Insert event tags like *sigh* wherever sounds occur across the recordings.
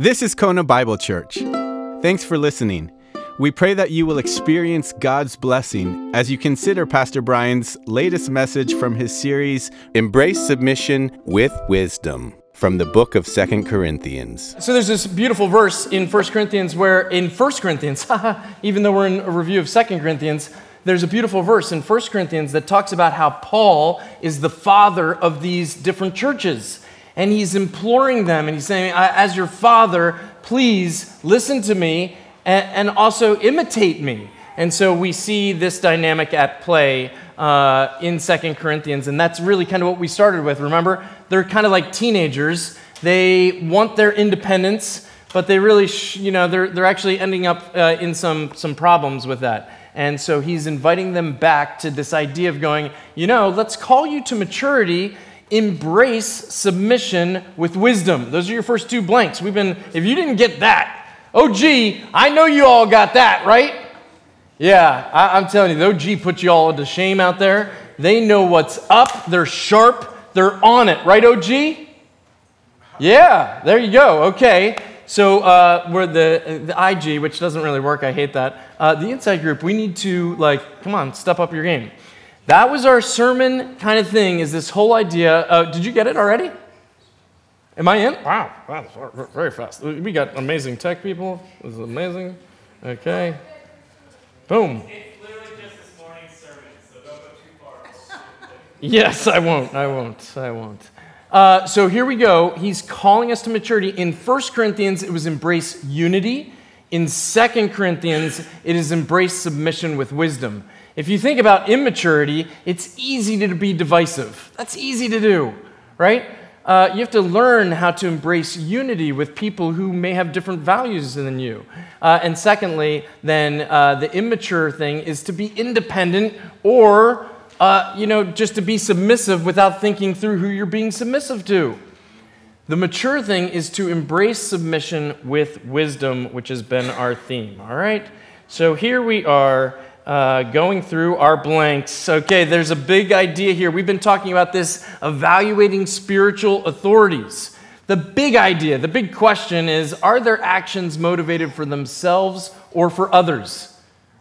This is Kona Bible Church. Thanks for listening. We pray that you will experience God's blessing as you consider Pastor Brian's latest message from his series, Embrace Submission with Wisdom, from the book of Second Corinthians. So there's this beautiful verse in 1 Corinthians where, in 1 Corinthians, *laughs* even though we're in a review of 2 Corinthians, there's a beautiful verse in 1 Corinthians that talks about how Paul is the father of these different churches. And he's imploring them and he's saying, As your father, please listen to me and, and also imitate me. And so we see this dynamic at play uh, in Second Corinthians, and that's really kind of what we started with. Remember, they're kind of like teenagers. They want their independence, but they really, sh- you know, they're, they're actually ending up uh, in some, some problems with that. And so he's inviting them back to this idea of going, you know, let's call you to maturity embrace submission with wisdom. Those are your first two blanks. We've been, if you didn't get that, Oh, gee, I know you all got that, right? Yeah, I, am telling you, the OG put you all to shame out there. They know what's up, they're sharp, they're on it, right, OG? Yeah, there you go. Okay. So uh, we're the, the IG, which doesn't really work. I hate that. Uh, the inside group, we need to, like, come on, step up your game. That was our sermon kind of thing, is this whole idea. Uh, did you get it already? Am I in? Wow, wow, very fast. We got amazing tech people. This is amazing. Okay. Boom. Yes, I won't. I won't. I won't. Uh, so here we go. He's calling us to maturity. In 1 Corinthians, it was embrace unity. In 2 Corinthians, it is embrace submission with wisdom. If you think about immaturity, it's easy to be divisive. That's easy to do, right? uh, you have to learn how to embrace unity with people who may have different values than you. Uh, and secondly, then uh, the immature thing is to be independent or, uh, you know, just to be submissive without thinking through who you're being submissive to. The mature thing is to embrace submission with wisdom, which has been our theme. All right? So here we are uh, going through our blanks. Okay, there's a big idea here. We've been talking about this evaluating spiritual authorities. The big idea, the big question is are their actions motivated for themselves or for others?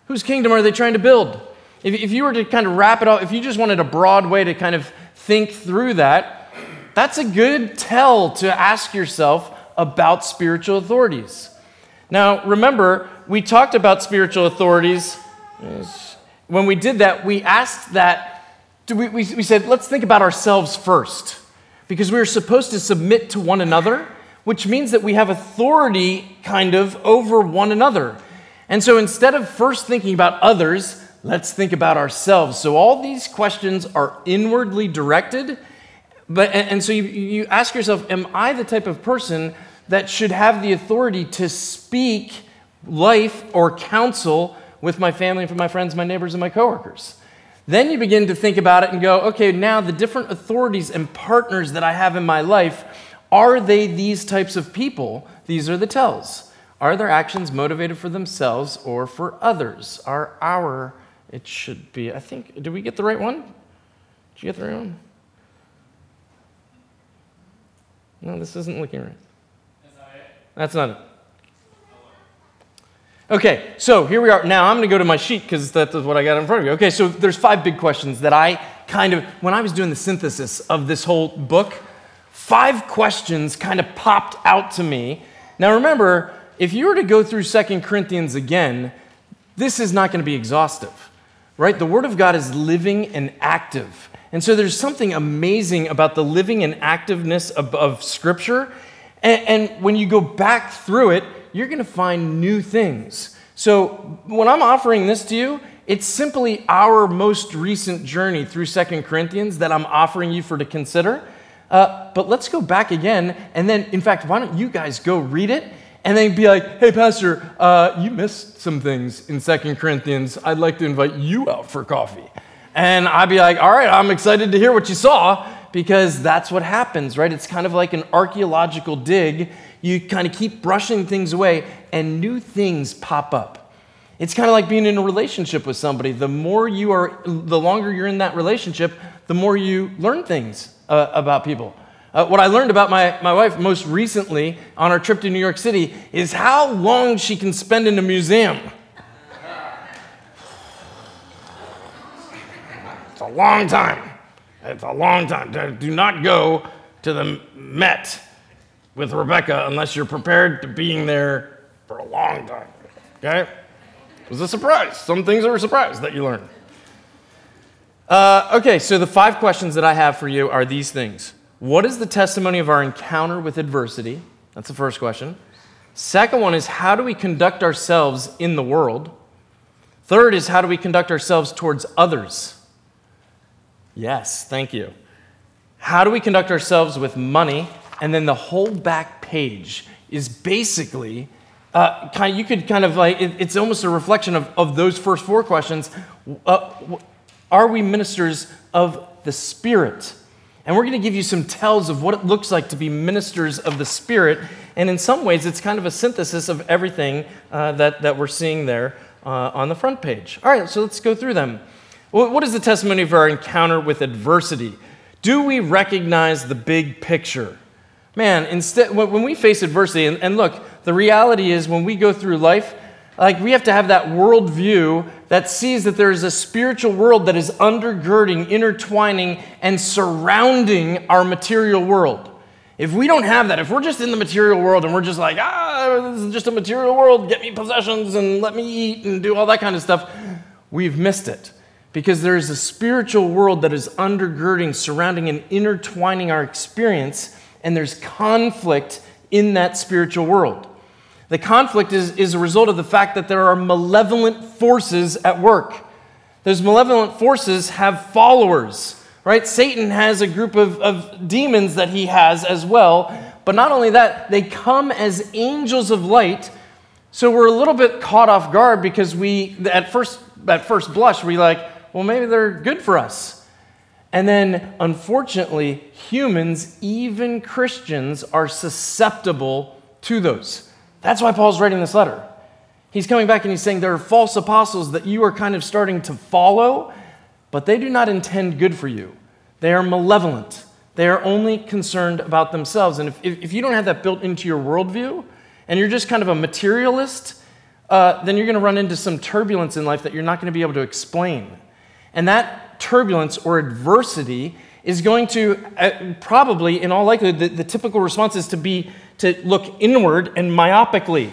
Whose kingdom are they trying to build? If, if you were to kind of wrap it up, if you just wanted a broad way to kind of think through that, that's a good tell to ask yourself about spiritual authorities. Now, remember, we talked about spiritual authorities when we did that, we asked that, we, we, we said, let's think about ourselves first. Because we are supposed to submit to one another, which means that we have authority kind of over one another. And so instead of first thinking about others, let's think about ourselves. So all these questions are inwardly directed. But, and so you, you ask yourself, am I the type of person that should have the authority to speak life or counsel with my family and my friends, my neighbors, and my coworkers. Then you begin to think about it and go, okay, now the different authorities and partners that I have in my life, are they these types of people? These are the tells. Are their actions motivated for themselves or for others? Are our, it should be, I think, did we get the right one? Did you get the right one? No, this isn't looking right. That's not it. Okay, so here we are. Now I'm going to go to my sheet because that's what I got in front of you. Okay, so there's five big questions that I kind of, when I was doing the synthesis of this whole book, five questions kind of popped out to me. Now remember, if you were to go through Second Corinthians again, this is not going to be exhaustive, right? The Word of God is living and active. And so there's something amazing about the living and activeness of, of Scripture. And, and when you go back through it, you're going to find new things. So when I'm offering this to you, it's simply our most recent journey through Second Corinthians that I'm offering you for to consider. Uh, but let's go back again, and then, in fact, why don't you guys go read it and then be like, hey, Pastor, uh, you missed some things in Second Corinthians. I'd like to invite you out for coffee. And I'd be like, all right, I'm excited to hear what you saw because that's what happens, right? It's kind of like an archaeological dig you kind of keep brushing things away, and new things pop up. It's kind of like being in a relationship with somebody. The more you are, the longer you're in that relationship, the more you learn things uh, about people. Uh, what I learned about my, my wife most recently on our trip to New York City is how long she can spend in a museum. It's a long time. It's a long time. Do not go to the Met with Rebecca unless you're prepared to being there for a long time. Okay? It was a surprise. Some things are a surprise that you learn. Uh, okay, so the five questions that I have for you are these things. What is the testimony of our encounter with adversity? That's the first question. Second one is how do we conduct ourselves in the world? Third is how do we conduct ourselves towards others? Yes, thank you. How do we conduct ourselves with money? And then the whole back page is basically uh, kind of, you could kind of like, it, it's almost a reflection of, of those first four questions. Uh, are we ministers of the Spirit? And we're going to give you some tells of what it looks like to be ministers of the Spirit. And in some ways, it's kind of a synthesis of everything uh, that, that we're seeing there uh, on the front page. All right, so let's go through them. What is the testimony of our encounter with adversity? Do we recognize the big picture? Man, instead, when we face adversity, and, and look, the reality is when we go through life, like we have to have that worldview that sees that there is a spiritual world that is undergirding, intertwining, and surrounding our material world. If we don't have that, if we're just in the material world and we're just like, ah, this is just a material world, get me possessions and let me eat and do all that kind of stuff, we've missed it. Because there is a spiritual world that is undergirding, surrounding, and intertwining our experience, and there's conflict in that spiritual world. The conflict is, is a result of the fact that there are malevolent forces at work. Those malevolent forces have followers, right? Satan has a group of, of demons that he has as well. But not only that, they come as angels of light. So we're a little bit caught off guard because we, at first, at first blush, we're like, well, maybe they're good for us. And then, unfortunately, humans, even Christians, are susceptible to those. That's why Paul's writing this letter. He's coming back and he's saying there are false apostles that you are kind of starting to follow, but they do not intend good for you. They are malevolent. They are only concerned about themselves. And if, if you don't have that built into your worldview, and you're just kind of a materialist, uh, then you're going to run into some turbulence in life that you're not going to be able to explain. And that turbulence or adversity is going to uh, probably, in all likelihood, the, the typical response is to be to look inward and myopically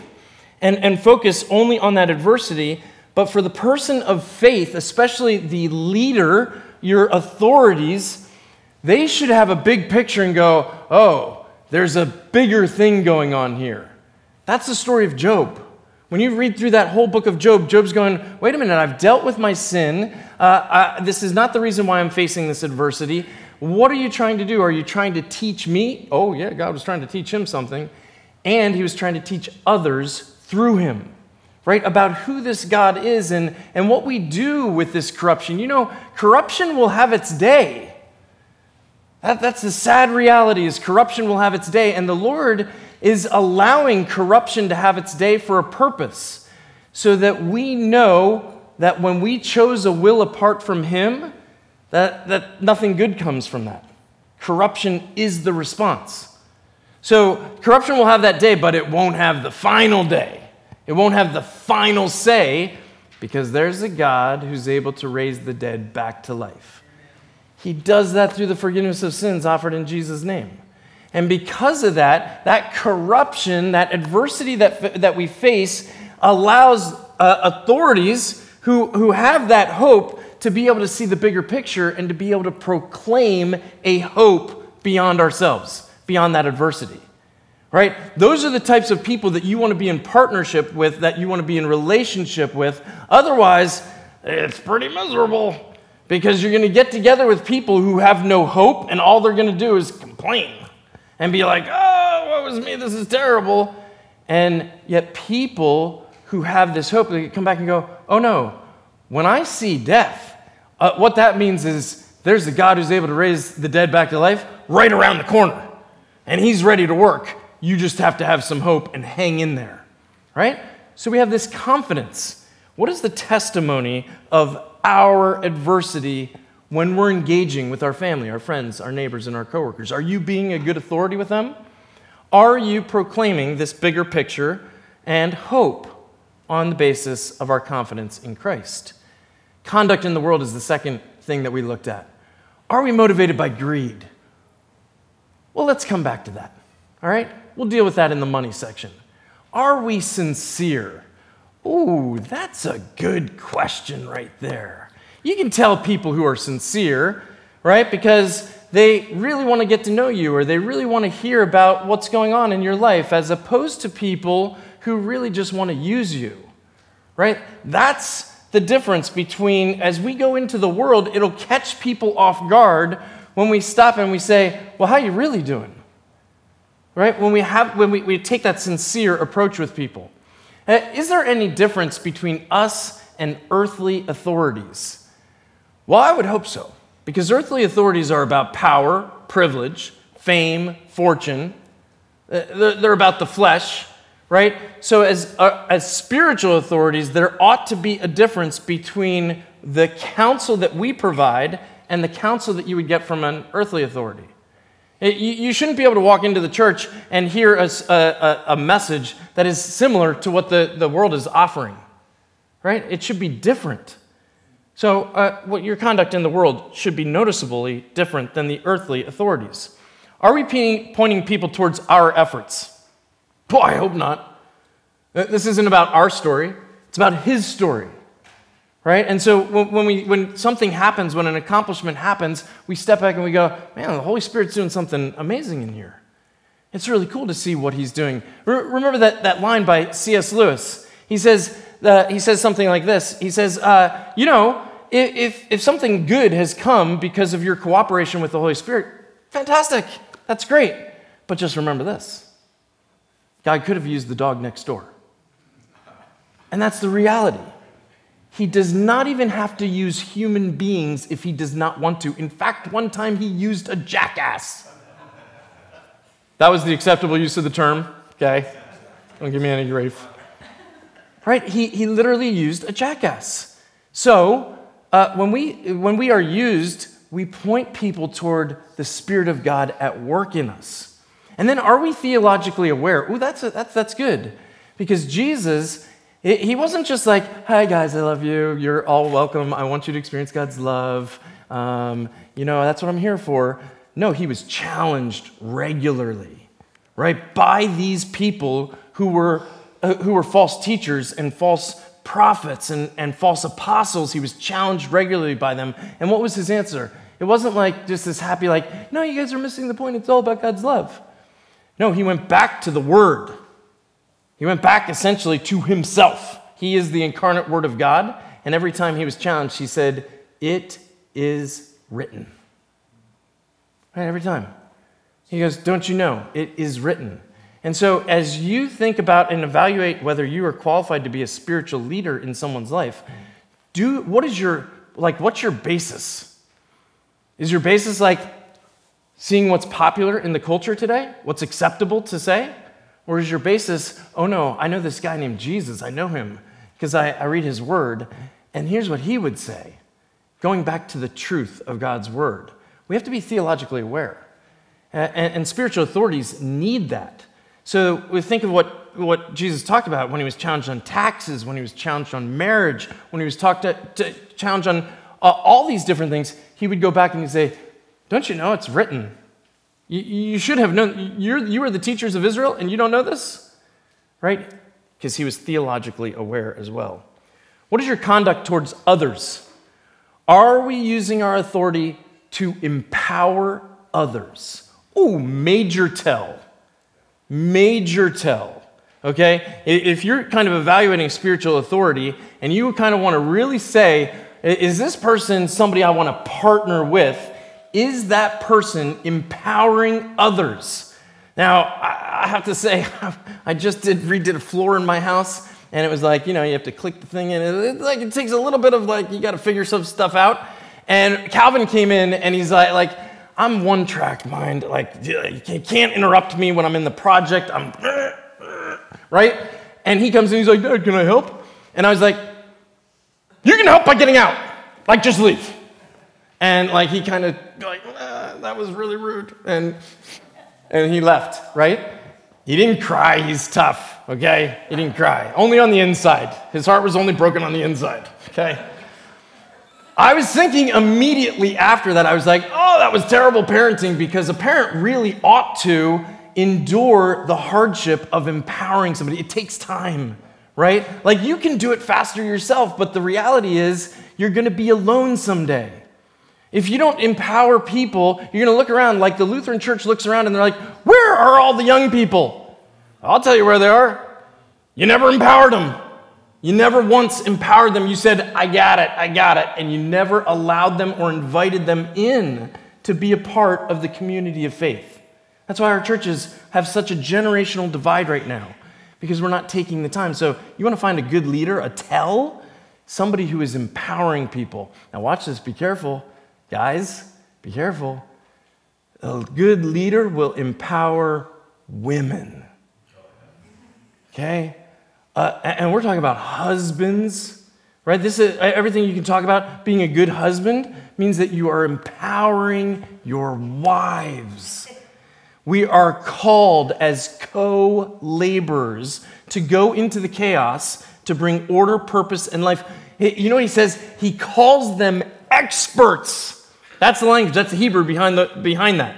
and, and focus only on that adversity. But for the person of faith, especially the leader, your authorities, they should have a big picture and go, oh, there's a bigger thing going on here. That's the story of Job. When you read through that whole book of Job, Job's going, wait a minute, I've dealt with my sin. Uh, this is not the reason why I'm facing this adversity. What are you trying to do? Are you trying to teach me? Oh, yeah, God was trying to teach him something. And he was trying to teach others through him, right? About who this God is and, and what we do with this corruption. You know, corruption will have its day. That, that's the sad reality is corruption will have its day. And the Lord is allowing corruption to have its day for a purpose so that we know that when we chose a will apart from him, that, that nothing good comes from that. Corruption is the response. So, corruption will have that day, but it won't have the final day. It won't have the final say because there's a God who's able to raise the dead back to life. He does that through the forgiveness of sins offered in Jesus' name. And because of that, that corruption, that adversity that, that we face, allows uh, authorities who, who have that hope to be able to see the bigger picture and to be able to proclaim a hope beyond ourselves, beyond that adversity. Right? Those are the types of people that you want to be in partnership with, that you want to be in relationship with. Otherwise, it's pretty miserable because you're going to get together with people who have no hope and all they're going to do is complain and be like, oh, what was me? This is terrible. And yet, people who have this hope, they come back and go, oh no, when I see death, uh, what that means is there's a God who's able to raise the dead back to life right around the corner, and He's ready to work. You just have to have some hope and hang in there, right? So we have this confidence. What is the testimony of our adversity when we're engaging with our family, our friends, our neighbors, and our coworkers? Are you being a good authority with them? Are you proclaiming this bigger picture and hope on the basis of our confidence in Christ? Conduct in the world is the second thing that we looked at. Are we motivated by greed? Well, let's come back to that. All right? We'll deal with that in the money section. Are we sincere? Ooh, that's a good question right there. You can tell people who are sincere, right? Because they really want to get to know you or they really want to hear about what's going on in your life, as opposed to people who really just want to use you, right? That's the difference between as we go into the world, it'll catch people off guard when we stop and we say, Well, how are you really doing? Right? When we, have, when we, we take that sincere approach with people. Uh, is there any difference between us and earthly authorities? Well, I would hope so, because earthly authorities are about power, privilege, fame, fortune. Uh, they're about the flesh, right? So, as, uh, as spiritual authorities, there ought to be a difference between the counsel that we provide and the counsel that you would get from an earthly authority. You shouldn't be able to walk into the church and hear a, a, a, message that is similar to what the, the world is offering, right? It should be different. So, uh, what your conduct in the world should be noticeably different than the earthly authorities. Are we pointing people towards our efforts? Boy, I hope not. Uh, this isn't about our story, it's about his story right? And so when, we, when something happens, when an accomplishment happens, we step back and we go, man, the Holy Spirit's doing something amazing in here. It's really cool to see what he's doing. remember that, that line by C.S. Lewis? He says, uh, he says something like this He says, uh, You know, if, if something good has come because of your cooperation with the Holy Spirit, fantastic. That's great. But just remember this God could have used the dog next door. And that's the reality. He does not even have to use human beings if he does not want to. In fact, one time he used a jackass. That was the acceptable use of the term, okay? Don't give me any grief. Right? He, he literally used a jackass. So, uh, when, we, when we are used, we point people toward the Spirit of God at work in us. And then, are we theologically aware? Ooh, that's, a, that's, that's good. Because Jesus he wasn't just like, hi guys, I love you. You're all welcome. I want you to experience God's love. Um, you know, that's what I'm here for. No, he was challenged regularly, right, by these people who were, uh, who were false teachers and false prophets and, and false apostles. He was challenged regularly by them. And what was his answer? It wasn't like just this happy, like, no, you guys are missing the point. It's all about God's love. No, he went back to the word he went back essentially to himself. He is the incarnate Word of God. And every time he was challenged, he said, It is written. Right, every time. He goes, Don't you know? It is written. And so, as you think about and evaluate whether you are qualified to be a spiritual leader in someone's life, do what is your like what's your basis? Is your basis like seeing what's popular in the culture today? What's acceptable to say? Or is your basis, oh no, I know this guy named Jesus, I know him because I, I read his word, and here's what he would say, going back to the truth of God's word. We have to be theologically aware. And, and, spiritual authorities need that. So we think of what, what Jesus talked about when he was challenged on taxes, when he was challenged on marriage, when he was talked to, to challenged on uh, all these different things. He would go back and he'd say, Don't you know it's written? You, you should have known. You're, you are the teachers of Israel and you don't know this? Right? Because he was theologically aware as well. What is your conduct towards others? Are we using our authority to empower others? Oh, major tell. Major tell. Okay? If you're kind of evaluating spiritual authority and you kind of want to really say, is this person somebody I want to partner with? is that person empowering others? Now, I have to say, *laughs* I just did redid a floor in my house, and it was like, you know, you have to click the thing in. It, like it takes a little bit of like you got to figure some stuff out. And Calvin came in, and he's like, like I'm one track mind. Like you can't interrupt me when I'm in the project. I'm right. And he comes in, he's like, Dad, can I help? And I was like, you can help by getting out. Like just leave. And like he kind of like, ah, that was really rude. And and he left, right? He didn't cry, he's tough, okay? He didn't cry. Only on the inside. His heart was only broken on the inside, okay? I was thinking immediately after that, I was like, oh, that was terrible parenting because a parent really ought to endure the hardship of empowering somebody. It takes time, right? Like you can do it faster yourself, but the reality is you're gonna be alone someday. If you don't empower people, you're going to look around like the Lutheran church looks around and they're like, Where are all the young people? I'll tell you where they are. You never empowered them. You never once empowered them. You said, I got it, I got it. And you never allowed them or invited them in to be a part of the community of faith. That's why our churches have such a generational divide right now, because we're not taking the time. So, you want to find a good leader, a tell, somebody who is empowering people. Now, watch this, be careful. Guys, be careful. A good leader will empower women. Okay? Uh, and we're talking about husbands, right? This is everything you can talk about. Being a good husband means that you are empowering your wives. We are called as co laborers to go into the chaos to bring order, purpose, and life. You know he says? He calls them experts. That's the language, that's the Hebrew behind, the, behind that,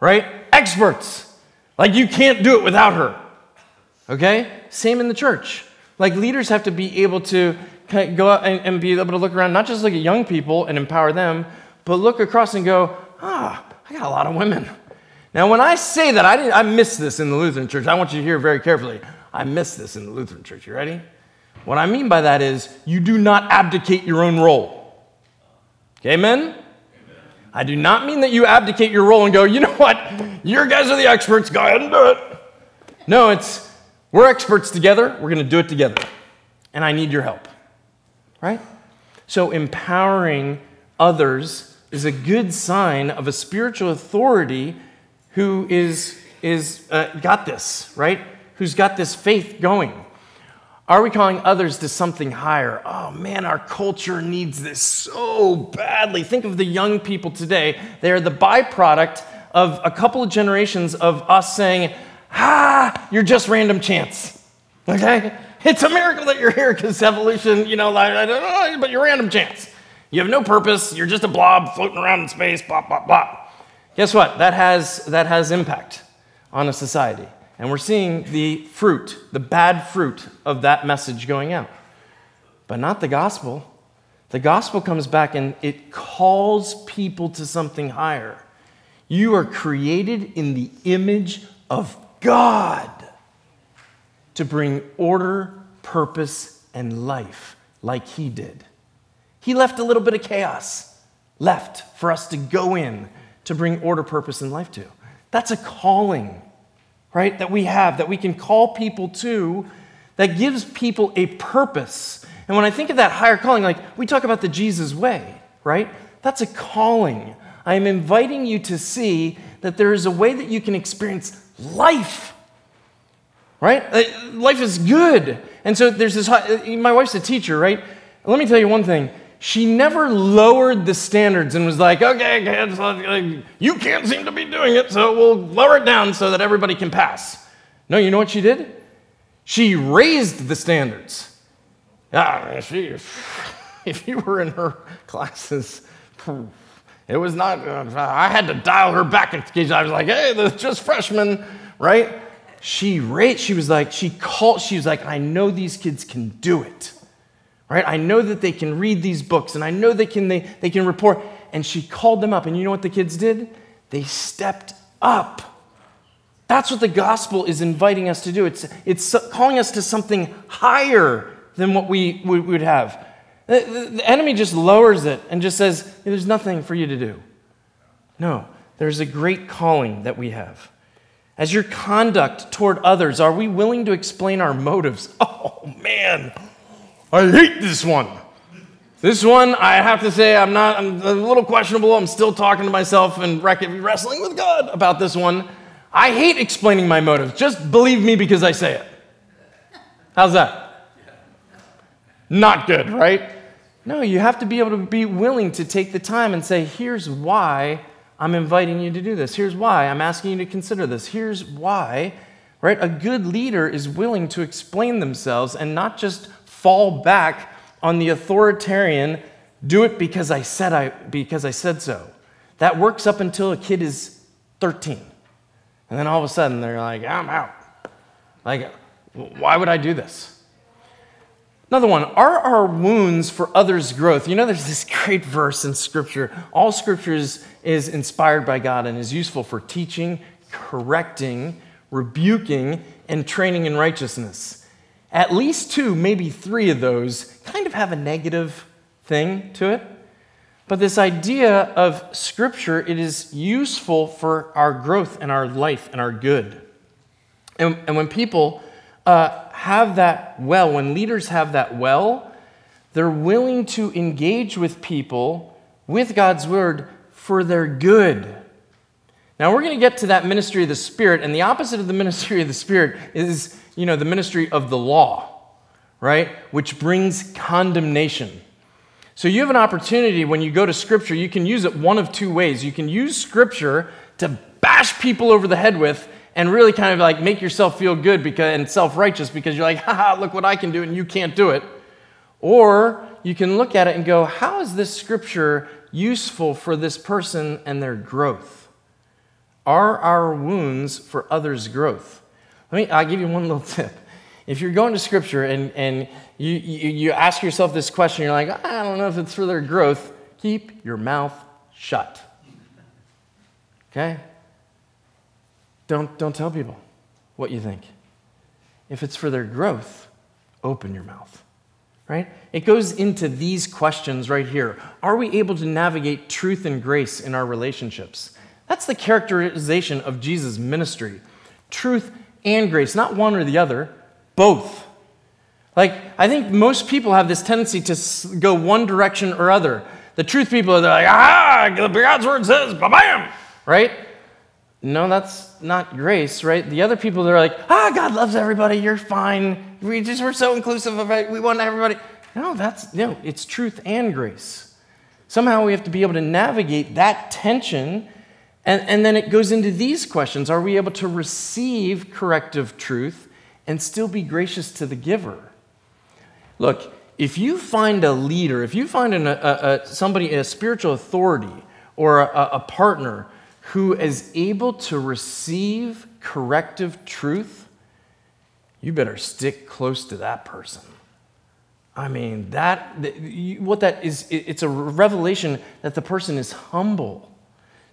right? Experts. Like you can't do it without her. Okay? Same in the church. Like leaders have to be able to go out and, and be able to look around, not just look at young people and empower them, but look across and go, ah, I got a lot of women. Now, when I say that, I, didn't, I missed this in the Lutheran church. I want you to hear very carefully. I missed this in the Lutheran church. You ready? What I mean by that is you do not abdicate your own role. Okay, men? I do not mean that you abdicate your role and go, you know what, your guys are the experts, go ahead and do it. No, it's we're experts together, we're going to do it together. And I need your help. Right? So empowering others is a good sign of a spiritual authority who is, is uh, got this, right? Who's got this faith going. Are we calling others to something higher? Oh man, our culture needs this so badly. Think of the young people today. They are the byproduct of a couple of generations of us saying, ah, you're just random chance. Okay? It's a miracle that you're here because evolution, you know, like, I don't know, but you're random chance. You have no purpose. You're just a blob floating around in space, blah, blah, blah. Guess what? That has, that has impact on a society. And we're seeing the fruit, the bad fruit of that message going out. But not the gospel. The gospel comes back and it calls people to something higher. You are created in the image of God to bring order, purpose, and life like He did. He left a little bit of chaos left for us to go in to bring order, purpose, and life to. That's a calling right, that we have, that we can call people to, that gives people a purpose. And when I think of that higher calling, like we talk about the Jesus way, right? That's a calling. I am inviting you to see that there is a way that you can experience life, right? Uh, life is good. And so there's this, my wife's a teacher, right? Let me tell you one thing she never lowered the standards and was like, okay, kids, you can't seem to be doing it, so we'll lower it down so that everybody can pass. No, you know what she did? She raised the standards. Ah, she, *laughs* if you were in her classes, it was not, uh, I had to dial her back I was like, hey, they're just freshmen, right? She raised, she was like, she called, she was like, I know these kids can do it right? I know that they can read these books and I know they can, they, they can report. And she called them up. And you know what the kids did? They stepped up. That's what the gospel is inviting us to do. It's, it's calling us to something higher than what we, we would have. The, enemy just lowers it and just says, There's nothing for you to do. No, there's a great calling that we have. As your conduct toward others, are we willing to explain our motives? *laughs* Oh, man. I hate this one. This one, I have to say, I'm not, I'm a little questionable. I'm still talking to myself and wrestling with God about this one. I hate explaining my motives. Just believe me because I say it. How's that? Not good, right? No, you have to be able to be willing to take the time and say, here's why I'm inviting you to do this. Here's why I'm asking you to consider this. Here's why, right? A good leader is willing to explain themselves and not just fall back on the authoritarian, do it because I said I because I said so. That works up until a kid is 13. And then all of a sudden they're like, I'm out. Like, why would I do this? Another one, are our wounds for others' growth? You know, there's this great verse in Scripture. All Scripture is, is inspired by God and is useful for teaching, correcting, rebuking, and training in righteousness. At least two, maybe three of those kind of have a negative thing to it. But this idea of Scripture, it is useful for our growth and our life and our good. And, and when people uh, have that well, when leaders have that well, they're willing to engage with people with God's word for their good. Now we're going to get to that ministry of the Spirit, and the opposite of the *laughs* ministry of the Spirit is, you know, the ministry of the law, right? Which brings condemnation. So you have an opportunity when you go to Scripture, you can use it one of two ways. You can use Scripture to bash people over the head with and really kind of like make yourself feel good because, and self righteous because you're like, haha, look what I can do and you can't do it. Or you can look at it and go, how is this scripture useful for this person and their growth? Are our wounds for others' growth? Let me, I'll give you one *laughs* little tip. If you're going to scripture and, and you, you, you ask yourself this question, you're like, I don't know if it's for their growth, keep your mouth shut. Okay? Don't, don't tell people what you think. If it's for their growth, open your mouth, right? It goes into these questions right here. Are we able to navigate truth and grace in our relationships? That's the characterization of Jesus' ministry truth and grace, not one or the other, both. Like, I think most people have this tendency to go one direction or other. The truth people are like, ah, God's word says, ba bam, right? No, that's not grace, right? The other people, they're like, ah, God loves everybody. You're fine. We just we're so inclusive of it. We want everybody. No, that's no. It's truth and grace. Somehow we have to be able to navigate that tension, and, and then it goes into these questions: Are we able to receive corrective truth and still be gracious to the giver? Look, if you find a leader, if you find an, a, a, somebody, a spiritual authority, or a, a partner who is able to receive corrective truth, you better stick close to that person. I mean, that what that is it's a revelation that the person is humble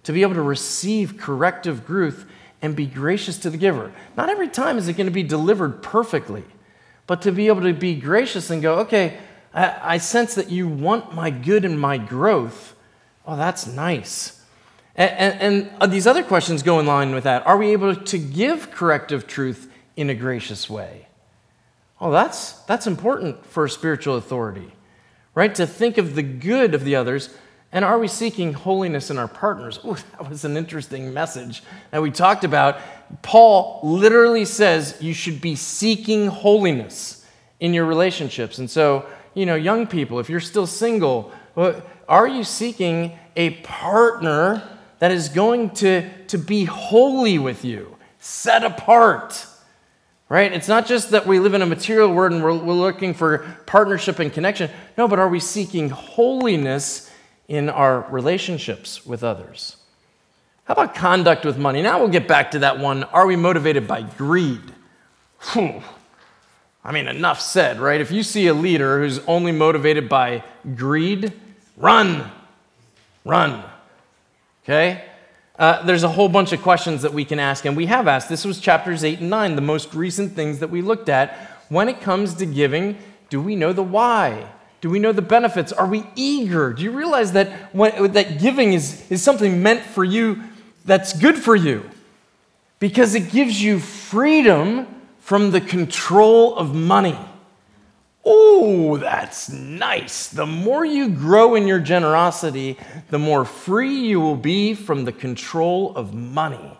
to be able to receive corrective truth and be gracious to the giver. Not every time is it going to be delivered perfectly, but to be able to be gracious and go, okay, I, I sense that you want my good and my growth. Oh, that's nice. And, and, uh, these other questions go in line with that. Are we able to give corrective truth in a gracious way? Oh, that's, that's important for spiritual authority, right? To think of the good of the others. And are we seeking holiness in our partners? Oh, *laughs* that was an interesting message that we talked about. Paul literally says you should be seeking holiness in your relationships. And so, you know, young people, if you're still single, are you seeking a partner that is going to, to be holy with you, set apart. Right? It's not just that we live in a material world and we're, we're looking for partnership and connection. No, but are we seeking holiness in our relationships with others? How about conduct with money? Now we'll get back to that one. Are we motivated by greed? Whew. I mean, enough said, right? If you see a leader who's only motivated by greed, run, run. Okay? Uh, there's a whole bunch of questions that we can ask, and we have asked. This was chapters 8 and 9, the most recent things that we looked at. When it comes to giving, do we know the why? Do we know the benefits? Are we eager? Do you realize that, when, that giving is, is something meant for you that's good for you? Because it gives you freedom from the control of money. Oh, that's nice. The more you grow in your generosity, the more free you will be from the control of money.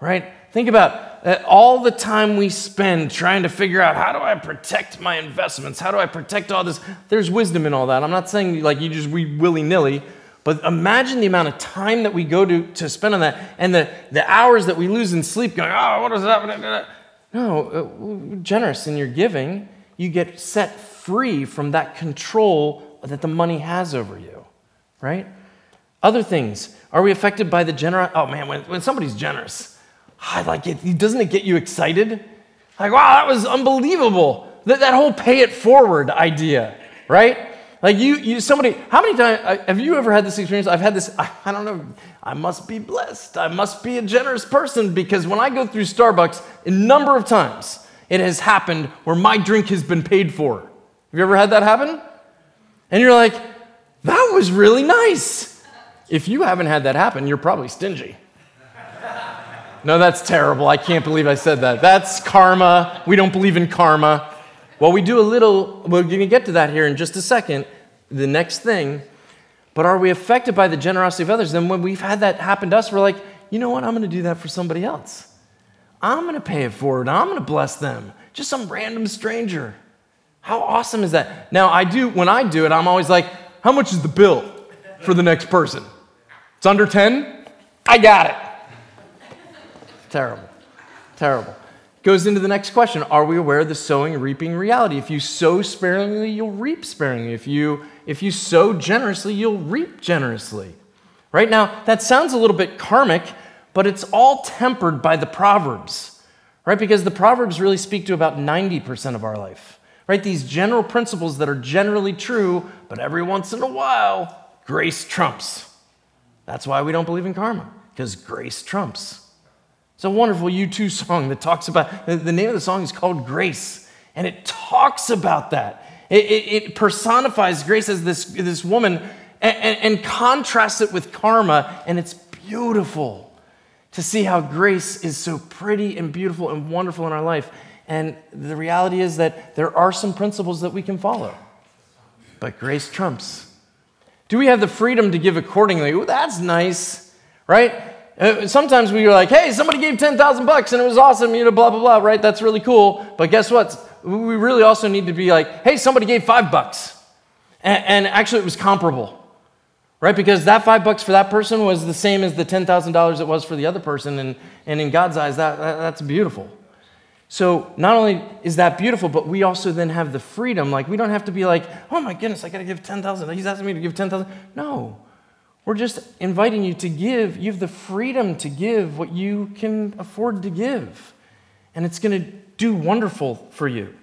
Right? Think about that all the time we spend trying to figure out how do I protect my investments? How do I protect all this? There's wisdom in all that. I'm not saying like you just we willy nilly, but imagine the amount of time that we go to, to spend on that and the, the hours that we lose in sleep going, oh, what is that? No, uh, generous in your giving, you get set free from that control that the money has over you, right? Other things, are we affected by the generous? Oh man, when, when somebody's generous, I like it. Doesn't it get you excited? Like, wow, that was unbelievable. That, that whole pay it forward idea, right? Like you, you, somebody, how many times uh, have you ever had this experience? I've had this, I, I don't know, I must be blessed. I must be a generous person because when I go through Starbucks, a number of times it has happened where my drink has been paid for. Have you ever had that happen? And you're like, that was really nice. If you haven't had that happen, you're probably stingy. No, that's terrible. I can't believe I said that. That's karma. We don't believe in karma. Well, we do a little, we're going to get to that here in just a second, the next thing. But are we affected by the generosity of others? Then when we've had that happen to us, we're like, you know what? I'm going to do that for somebody else. I'm going to pay it forward. I'm going to bless them. Just some random stranger. How awesome is that? Now, I do, when I do it, I'm always like, how much is the bill for the next person? It's under 10? I got it. Terrible. Terrible. Goes into the next question Are we aware of the sowing reaping reality? If you sow sparingly, you'll reap sparingly. If you, if you sow generously, you'll reap generously. Right now, that sounds a little bit karmic, but it's all tempered by the Proverbs, right? Because the Proverbs really speak to about 90% of our life, right? These general principles that are generally true, but every once in a while, grace trumps. That's why we don't believe in karma, because grace trumps. It's a wonderful U2 song that talks about, the name of the song is called Grace, and it talks about that. It, it, it personifies grace as this, this woman and, and, and contrasts it with karma, and it's beautiful to see how grace is so pretty and beautiful and wonderful in our life. And the reality is that there are some principles that we can follow, but grace trumps. Do we have the freedom to give accordingly? That's nice, right? Uh, sometimes we are like, hey, somebody gave 10,000 bucks and it was awesome, you know, blah, blah, blah, right? That's really cool. But guess what? We really also need to be like, hey, somebody gave five bucks. And, and actually, it was comparable, right? Because that five bucks for that person was the same as the $10,000 it was for the other person. And, and in God's eyes, that, that, that's beautiful. So not only is that beautiful, but we also then have the freedom. Like, we don't have to be like, oh my goodness, I got to give 10,000. He's asking me to give 10,000. No. We're just inviting you to give. You have the freedom to give what you can afford to give. And it's going to do wonderful for you.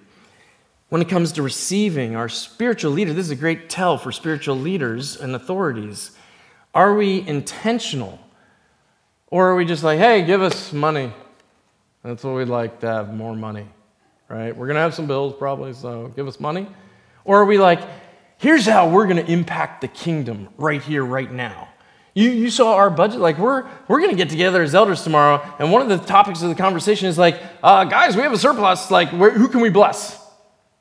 When it comes to receiving our spiritual leader, this is a great tell for spiritual leaders and authorities. Are we intentional? Or are we just like, hey, give us money? That's what we'd like to have more money, right? We're going to have some bills probably, so give us money. Or are we like, here's how we're going to impact the kingdom right here, right now. You, you saw our budget. Like, we're, we're going to get together as elders tomorrow, and one of the topics of the conversation is like, uh, guys, we have a surplus. Like, where, who can we bless?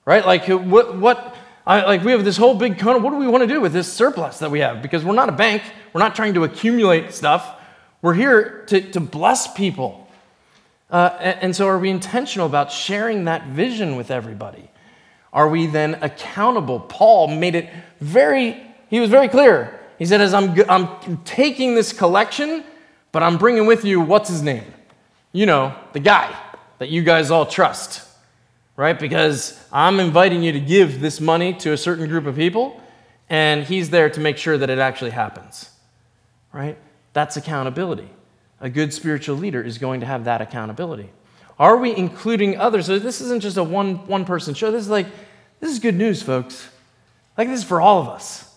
Right? Like, what, what I, like, we have this whole big cone. What do we want to do with this surplus that we have? Because we're not a bank, we're not trying to accumulate stuff. We're here to, to bless people. Uh, and, and so, are we intentional about sharing that vision with everybody? are we then accountable? Paul made it very, he was very clear. He said, as I'm, I'm taking this collection, but I'm bringing with you, what's his name? You know, the guy that you guys all trust, right? Because I'm inviting you to give this money to a certain group of people, and he's there to make sure that it actually happens, right? That's accountability. A good spiritual leader is going to have that accountability. Are we including others? So this isn't just a one, one person show. This is like, this is good news, folks. Like this is for all of us,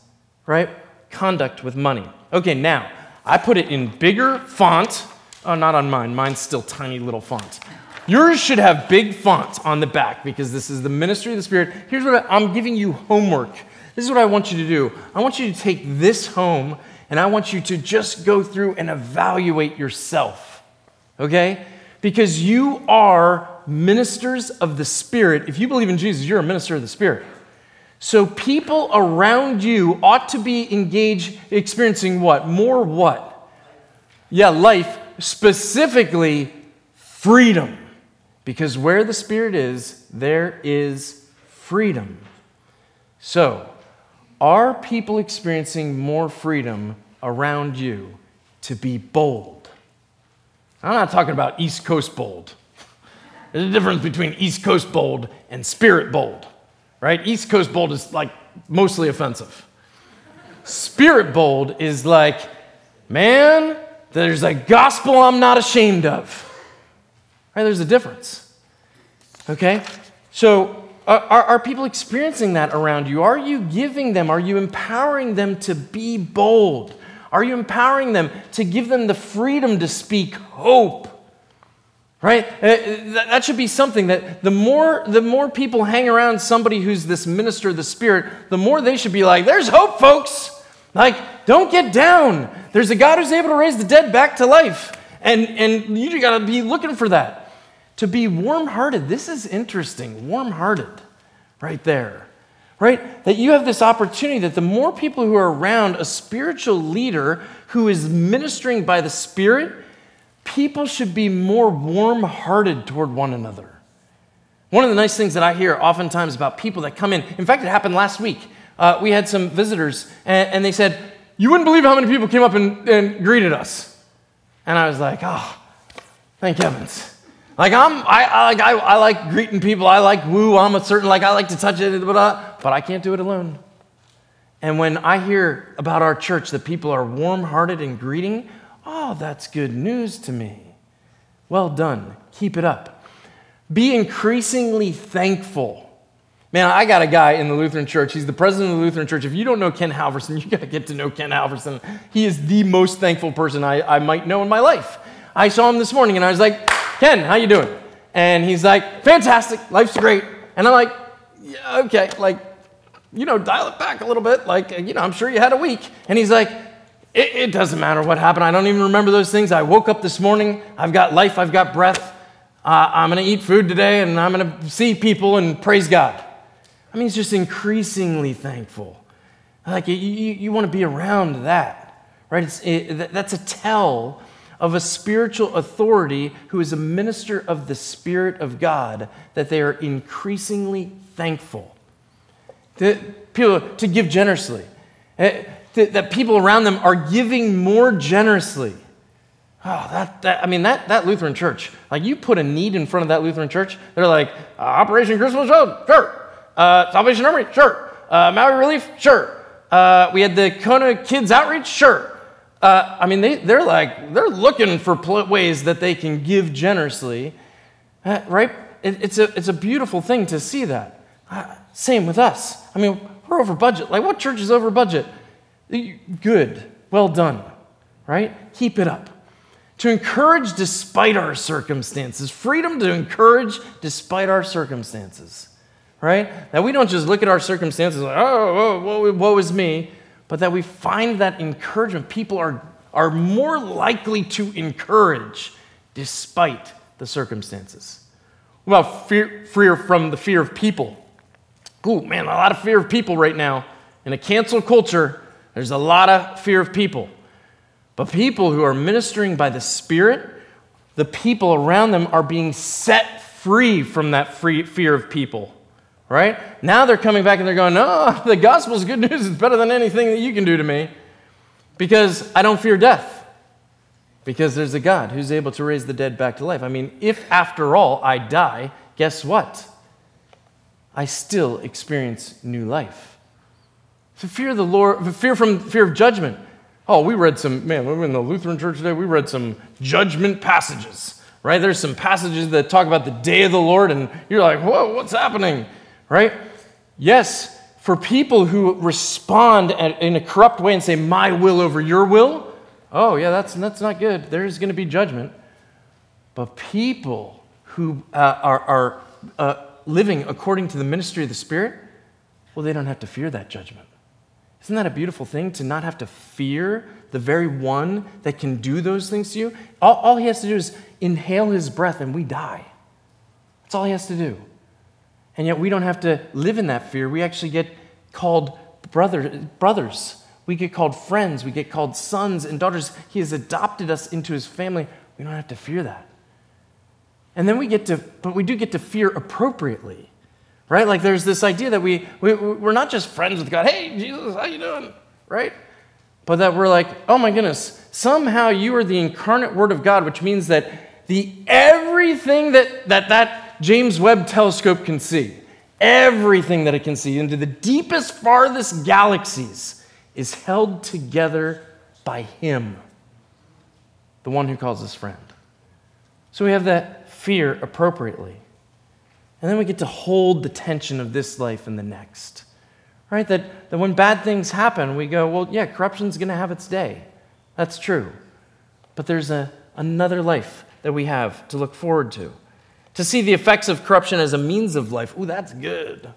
right? Conduct with money. Okay, now, I put it in bigger font. Oh, not on mine. Mine's still tiny little font. Yours should have big font on the back because this is the ministry of the Spirit. Here's what I, I'm giving you homework. This is what I want you to do. I want you to take this home and I want you to just go through and evaluate yourself. Okay? because you are ministers of the Spirit. If you believe in Jesus, you're a minister of the Spirit. So people around you ought to be engaged, experiencing what? More what? Yeah, life, specifically freedom. Because where the Spirit is, there is freedom. So, are people experiencing more freedom around you to be bold? I'm not talking about East Coast bold. *laughs* There's a difference between East Coast bold and spirit bold, right? East Coast bold is like mostly offensive. Spirit bold is like, man, there's a gospel I'm not ashamed of. Right? There's a difference. Okay? So, are, are, people experiencing that around you? Are you giving them, are you empowering them to be bold? Are you empowering them to give them the freedom to speak hope? Right? Uh, that should be something that the more, the more people hang around somebody who's this minister of the Spirit, the more they should be like, there's hope, folks. Like, don't get down. There's a God who's able to raise the dead back to life. And, and you got to be looking for that. To be warm hearted, this is interesting. Warm hearted, right there. Right? That you have this opportunity that the more people who are around a spiritual leader who is ministering by the Spirit, people should be more warm hearted toward one another. One of the nice things that I hear oftentimes about people that come in, in fact, it happened last week. Uh, we had some visitors, and, and, they said, You wouldn't believe how many people came up and, and greeted us. And I was like, Oh, thank heavens. Like I'm, I, I, like, I, I like greeting people. I like woo. I'm a certain like I like to touch it, but, uh, but I can't do it alone. And when I hear about our church that people are warm-hearted in greeting, oh, that's good news to me. Well done. Keep it up. Be increasingly thankful. Man, I got a guy in the Lutheran Church. He's the president of the Lutheran Church. If you don't know Ken Halverson, *laughs* you got to get to know Ken Halverson. He is the most thankful person I, I might know in my life. I saw him this morning and I was like, Ken, how you doing? And he's like, fantastic, life's great. And I'm like, yeah, okay, like, you know, dial it back a little bit. Like, you know, I'm sure you had a week. And he's like, it, it doesn't matter what happened. I don't even remember those things. I woke up this morning. I've got life. I've got breath. Uh, I'm going to eat food today and I'm going to see people and praise God. I mean, he's just increasingly thankful. Like, you, you, you want to be around that, right? It's, it, that's a tell of a spiritual authority who is a minister of the Spirit of God, that they are increasingly thankful. That people to give generously. Eh, that people around them are giving more generously. Oh, that, that, I mean, that, that Lutheran church, like you put a need in front of that Lutheran church, they're like, uh, Operation Christmas Road, sure. Uh, Salvation Army, sure. Uh, Maui Relief, sure. Uh, we had the Kona Kids Outreach, sure. Uh, I mean, they, they're like, they're looking for ways that they can give generously, uh, right? It, it's, a, it's a beautiful thing to see that. Uh, same with us. I mean, we're over budget. Like, what church is over budget? Good. Well done, right? Keep it up. To encourage despite our circumstances, freedom to encourage despite our circumstances, right? That we don't just look at our circumstances like, oh, woe, woe is me, but that we find that encouragement. People are, are more likely to encourage despite the circumstances. What about fear, fear from the fear of people? Ooh, man, a lot of fear of people right now. In a cancel culture, there's a lot of fear of people. But people who are ministering by the Spirit, the people around them are being set free from that free fear of people right? Now they're coming back and they're going, no, *laughs* the gospel's good news. It's better than anything that you can do to me because I don't fear death. Because there's a God who's able to raise the dead back to life. I mean, if after all I die, guess what? I still experience new life. So fear the Lord, fear from fear of judgment. Oh, we read some, man, we were in the Lutheran church today, we read some judgment passages, right? There's some passages that talk about the day of the Lord, and you're like, whoa, what's happening? Right? Yes, for people who respond in a corrupt way and say, my will over your will, oh, yeah, that's, that's not good. There's going to be judgment. But people who uh, are, are uh, living according to the ministry of the Spirit, well, they don't have to fear that judgment. Isn't that a beautiful thing to not have to fear the very one that can do those things to you? All, all he has to do is inhale his breath and we die. That's all he has to do. And yet we don't have to live in that fear. We actually get called brother, brothers. We get called friends. We get called sons and daughters. He has adopted us into his family. We don't have to fear that. And then we get to, but we do get to fear appropriately, right? Like there's this idea that we, we, we're not just friends with God. Hey, Jesus, how you doing? Right? But that we're like, oh my goodness, somehow you are the incarnate word of God, which means that the everything that that, that James Webb telescope can see, everything that it can see into the deepest, farthest galaxies is held together by him, the one who calls us friend. So we have that fear appropriately. And then we get to hold the tension of this life and the next. Right? That, that when bad things happen, we go, well, yeah, corruption's going to have its day. That's true. But there's a, another life that we have to look forward to. To see the effects of corruption as a means of life. Ooh, that's good.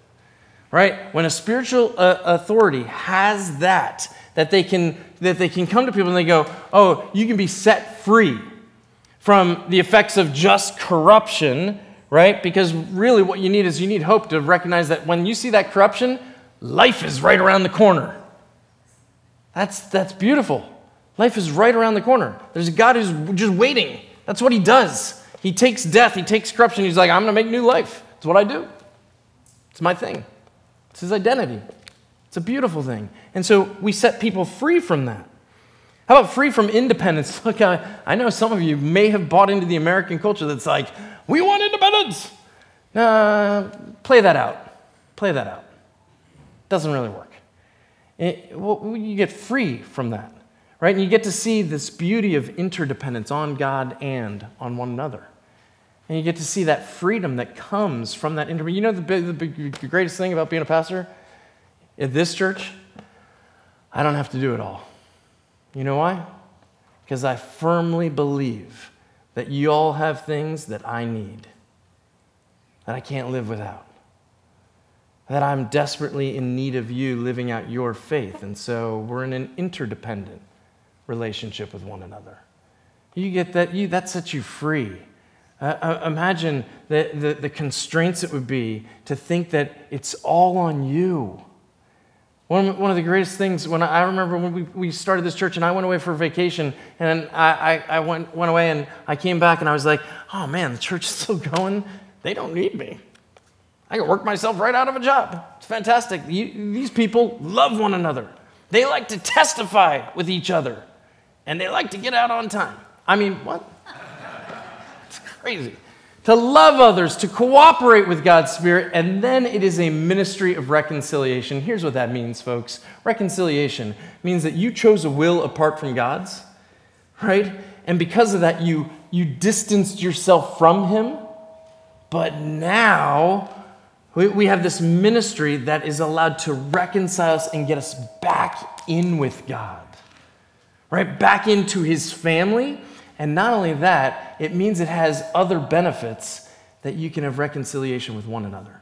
Right? When a spiritual uh, authority has that, that they, can, that they can come to people and they go, oh, you can be set free from the effects of just corruption, right? Because really what you need is you need hope to recognize that when you see that corruption, life is right around the corner. That's, that's beautiful. Life is right around the corner. There's a God who's just waiting. That's what he does. He takes death, he takes corruption. He's like, I'm going to make new life. It's what I do. It's my thing. It's his identity. It's a beautiful thing. And so we set people free from that. How about free from independence? *laughs* Look, I, I know some of you may have bought into the American culture that's like, we want independence. Uh, play that out. Play that out. Doesn't really work. It, well, you get free from that, right? And you get to see this beauty of interdependence on God and on one another. And you get to see that freedom that comes from that interdependence. You know the, the, the greatest thing about being a pastor at this church? I don't have to do it all. You know why? Because I firmly believe that you all have things that I need, that I can't live without that I'm desperately in need of you living out your faith. And so we're in an interdependent relationship with one another. You get that, you, that sets you free. Uh, imagine the, the, the constraints it would be to think that it's all on you. One, one of the greatest things, when I, I remember when we, we started this church and I went away for vacation and I, I, I went, went away and I came back and I was like, oh man, the church is still *laughs* going. They don't need me. I can work myself right out of a job. It's fantastic. You, these people love one another. They like to testify with each other, and they like to get out on time. I mean, what? Crazy. To love others, to cooperate with God's Spirit, and then it is a ministry of reconciliation. Here's what that means, folks reconciliation means that you chose a will apart from God's, right? And because of that, you, you distanced yourself from Him. But now, we, we have this ministry that is allowed to reconcile us and get us back in with God, right? Back into His family. And not only that, it means it has other benefits that you can have reconciliation with one another.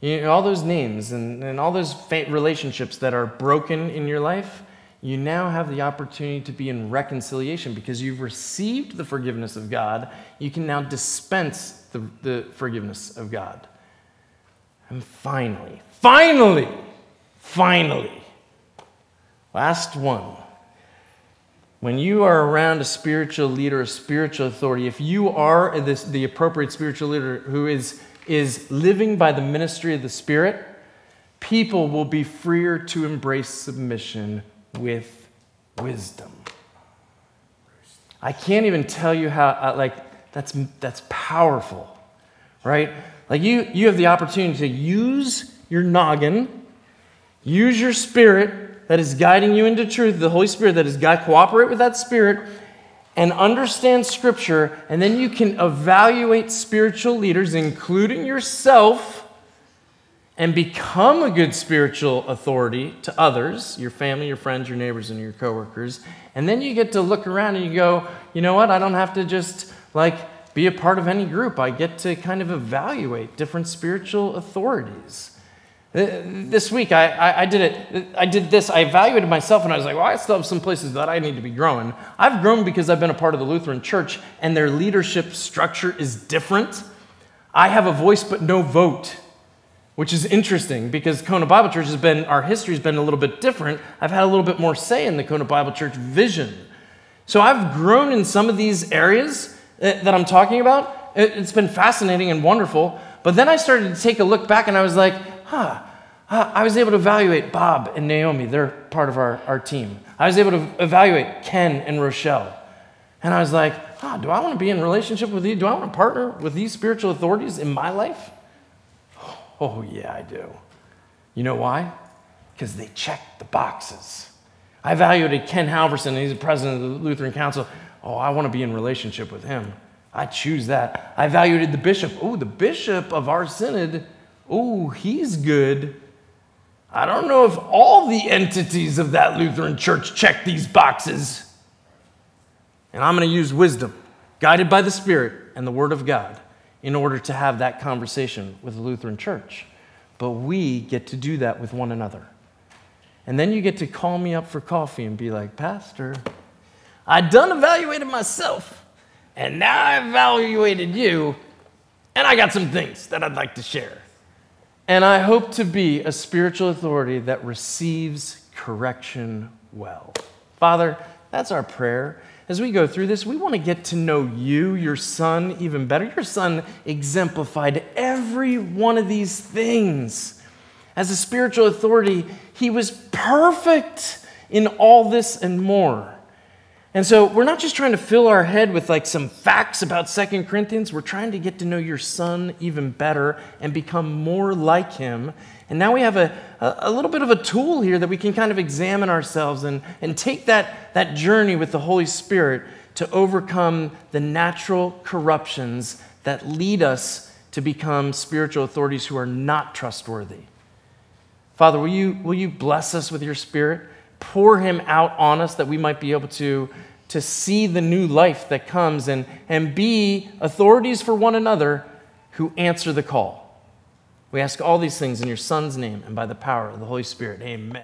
You know, all those names and, and all those relationships that are broken in your life, you now have the opportunity to be in reconciliation because you've received the forgiveness of God. You can now dispense the, the forgiveness of God. And finally, finally, finally, last one. When you are around a spiritual leader, a spiritual authority, if you are this, the appropriate spiritual leader who is, is living by the ministry of the Spirit, people will be freer to embrace submission with wisdom. I can't even tell you how, uh, like, that's, that's powerful, right? Like you, you have the opportunity to use your noggin, use your spirit that is guiding you into truth, the Holy Spirit that is guide, cooperate with that spirit, and understand Scripture, and then you can evaluate spiritual leaders, including yourself, and become a good spiritual authority to others, your family, your friends, your neighbors, and your coworkers. And then you get to look around and you go, you know what? I don't have to just like be a part of any group. I get to kind of evaluate different spiritual authorities. Uh, this week, I, I, I, did it. I did this. I evaluated myself, and I was like, "Well, I still have some places that I need to be growing." I've grown because I've been a part of the Lutheran Church, and their leadership structure is different. I have a voice, but no vote, which is interesting because Kona Bible Church has been our history has been a little bit different. I've had a little bit more say in the Kona Bible Church vision, so I've grown in some of these areas that I'm talking about it's been fascinating and wonderful. But then I started to take a look back and I was like, huh, I was able to evaluate Bob and Naomi. They're part of our, our team. I was able to evaluate Ken and Rochelle. And I was like, oh, do I want to be in relationship with you? Do I want to partner with these spiritual authorities in my life? Oh, yeah, I do. You know why? Because they check the boxes. I evaluated Ken Halverson, he's the president of the Lutheran Council. Oh, I want to be in relationship with him. I choose that. I evaluated the bishop. Oh, the bishop of our synod. Oh, he's good. I don't know if all the entities of that Lutheran church check these boxes. And I'm going to use wisdom, guided by the Spirit and the Word of God, in order to have that conversation with the Lutheran church. But we get to do that with one another. And then you get to call me up for coffee and be like, Pastor, I done evaluated myself, and now I evaluated you, and I got some things that I'd like to share. And I hope to be a spiritual authority that receives correction well. Father, that's our prayer. As we go through this, we want to get to know you, your son, even better. Your son exemplified every one of these things. As a spiritual authority, he was perfect in all this and more. And so we're not just trying to fill our head with like some facts about Second Corinthians. We're trying to get to know your son even better and become more like him. And now we have a, a little bit of a tool here that we can kind of examine ourselves and, and take that, that journey with the Holy Spirit to overcome the natural corruptions that lead us to become spiritual authorities who are not trustworthy. Father, will you, will you bless us with your spirit? Pour him out on us that we might be able to, to see the new life that comes and, and be authorities for one another who answer the call. We ask all these things in your Son's name and by the power of the Holy Spirit. Amen.